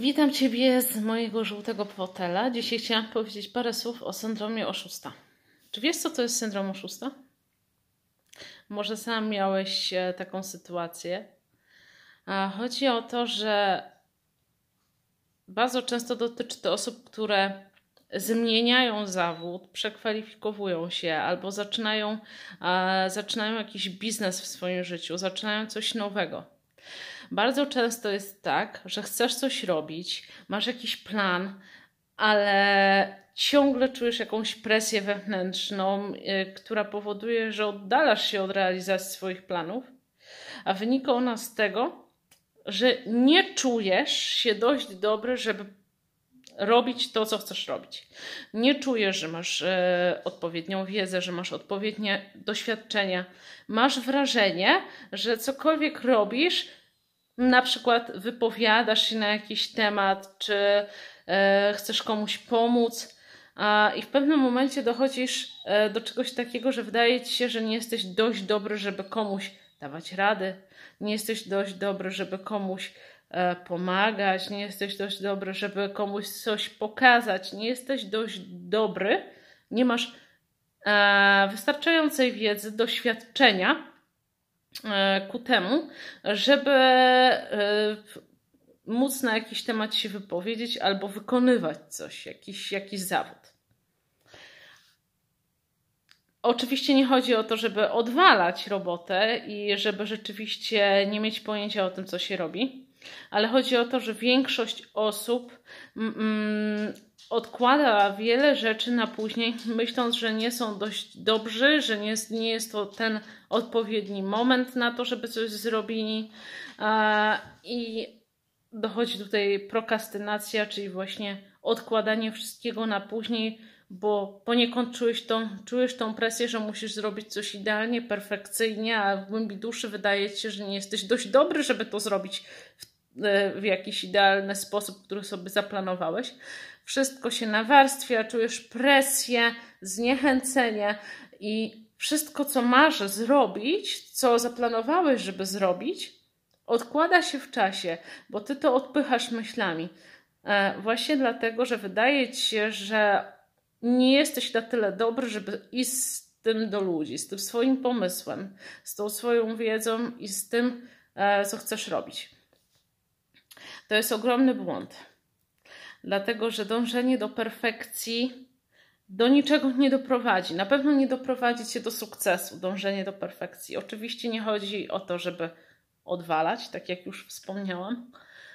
Witam Ciebie z mojego żółtego fotela. Dzisiaj chciałam powiedzieć parę słów o syndromie oszusta. Czy wiesz, co to jest syndrom oszusta? Może sam miałeś e, taką sytuację. Chodzi o to, że bardzo często dotyczy to osób, które zmieniają zawód, przekwalifikowują się albo zaczynają, zaczynają jakiś biznes w swoim życiu, zaczynają coś nowego bardzo często jest tak, że chcesz coś robić, masz jakiś plan, ale ciągle czujesz jakąś presję wewnętrzną, yy, która powoduje, że oddalasz się od realizacji swoich planów, a wynika ona z tego, że nie czujesz się dość dobry, żeby robić to, co chcesz robić. Nie czujesz, że masz e, odpowiednią wiedzę, że masz odpowiednie doświadczenia. Masz wrażenie, że cokolwiek robisz, na przykład wypowiadasz się na jakiś temat, czy e, chcesz komuś pomóc, i w pewnym momencie dochodzisz e, do czegoś takiego, że wydaje ci się, że nie jesteś dość dobry, żeby komuś dawać rady, nie jesteś dość dobry, żeby komuś e, pomagać, nie jesteś dość dobry, żeby komuś coś pokazać, nie jesteś dość dobry, nie masz wystarczającej wiedzy, doświadczenia, ku temu, żeby e, móc na jakiś temat się wypowiedzieć albo wykonywać coś, jakiś, jakiś zawód. Oczywiście nie chodzi o to, żeby odwalać robotę i żeby rzeczywiście nie mieć pojęcia o tym, co się robi, ale chodzi o to, że większość osób odkłada wiele rzeczy na później, myśląc, że nie są dość dobrzy, że nie jest, nie jest to ten odpowiedni moment na to, żeby coś zrobili. I dochodzi tutaj prokrastynacja, czyli właśnie odkładanie wszystkiego na później, bo poniekąd czujesz tą, czujesz tą presję, że musisz zrobić coś idealnie, perfekcyjnie, a w głębi duszy wydaje ci się, że nie jesteś dość dobry, żeby to zrobić w, w jakiś idealny sposób, który sobie zaplanowałeś wszystko się nawarstwia, czujesz presję, zniechęcenie i wszystko, co masz zrobić, co zaplanowałeś, żeby zrobić, odkłada się w czasie, bo ty to odpychasz myślami. E, właśnie dlatego, że wydaje ci się, że nie jesteś na tyle dobry, żeby iść z tym do ludzi, z tym swoim pomysłem, z tą swoją wiedzą i z tym, e, co chcesz robić. To jest ogromny błąd dlatego że dążenie do perfekcji do niczego nie doprowadzi. Na pewno nie doprowadzi cię do sukcesu, dążenie do perfekcji. Oczywiście nie chodzi o to, żeby odwalać, tak jak już wspomniałam,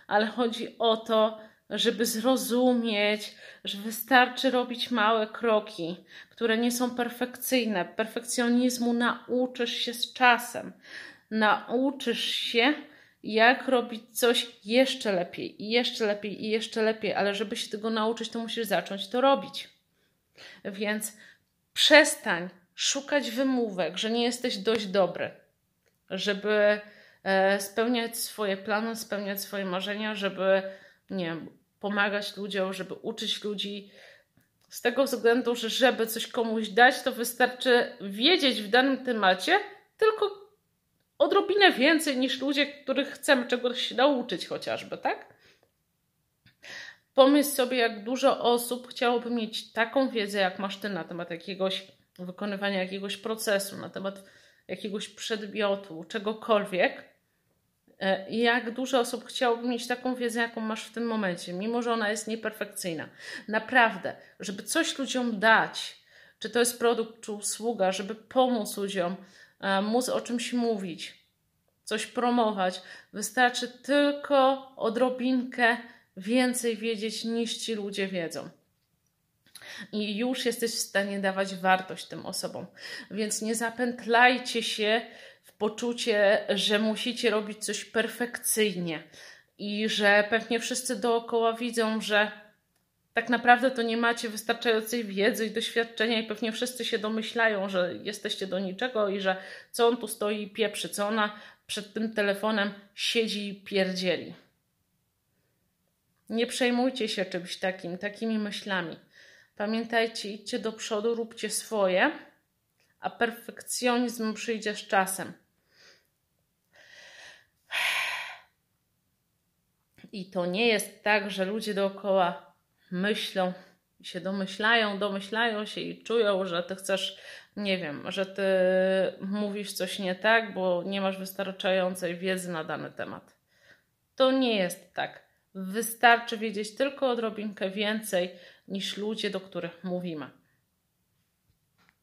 ale chodzi o to, żeby zrozumieć, że wystarczy robić małe kroki, które nie są perfekcyjne. Perfekcjonizmu nauczysz się z czasem. Nauczysz się jak robić coś jeszcze lepiej, i jeszcze lepiej, i jeszcze lepiej, ale żeby się tego nauczyć, to musisz zacząć to robić. Więc przestań szukać wymówek, że nie jesteś dość dobry, żeby e, spełniać swoje plany, spełniać swoje marzenia, żeby nie wiem, pomagać ludziom, żeby uczyć ludzi. Z tego względu, że żeby coś komuś dać, to wystarczy wiedzieć w danym temacie tylko odrobinę więcej niż ludzie, których chcemy czegoś nauczyć chociażby, tak? Pomyśl sobie, jak dużo osób chciałoby mieć taką wiedzę, jak masz ty na temat jakiegoś wykonywania jakiegoś procesu, na temat jakiegoś przedmiotu, czegokolwiek. E, jak dużo osób chciałoby mieć taką wiedzę, jaką masz w tym momencie, mimo że ona jest nieperfekcyjna. Naprawdę, żeby coś ludziom dać, czy to jest produkt, czy usługa, żeby pomóc ludziom, móc o czymś mówić, coś promować. Wystarczy tylko odrobinkę więcej wiedzieć niż ci ludzie wiedzą. I już jesteś w stanie dawać wartość tym osobom. Więc nie zapętlajcie się w poczucie, że musicie robić coś perfekcyjnie i że pewnie wszyscy dookoła widzą, że tak naprawdę to nie macie wystarczającej wiedzy i doświadczenia i pewnie wszyscy się domyślają, że jesteście do niczego i że co on tu stoi i pieprzy, co ona przed tym telefonem siedzi i pierdzieli. Nie przejmujcie się czymś takim, takimi myślami. Pamiętajcie, idźcie do przodu, róbcie swoje, a perfekcjonizm przyjdzie z czasem. I to nie jest tak, że ludzie dookoła myślą, się domyślają, domyślają się i czują, że ty chcesz, nie wiem, że ty mówisz coś nie tak, bo nie masz wystarczającej wiedzy na dany temat. To nie jest tak. Wystarczy wiedzieć tylko odrobinkę więcej niż ludzie, do których mówimy.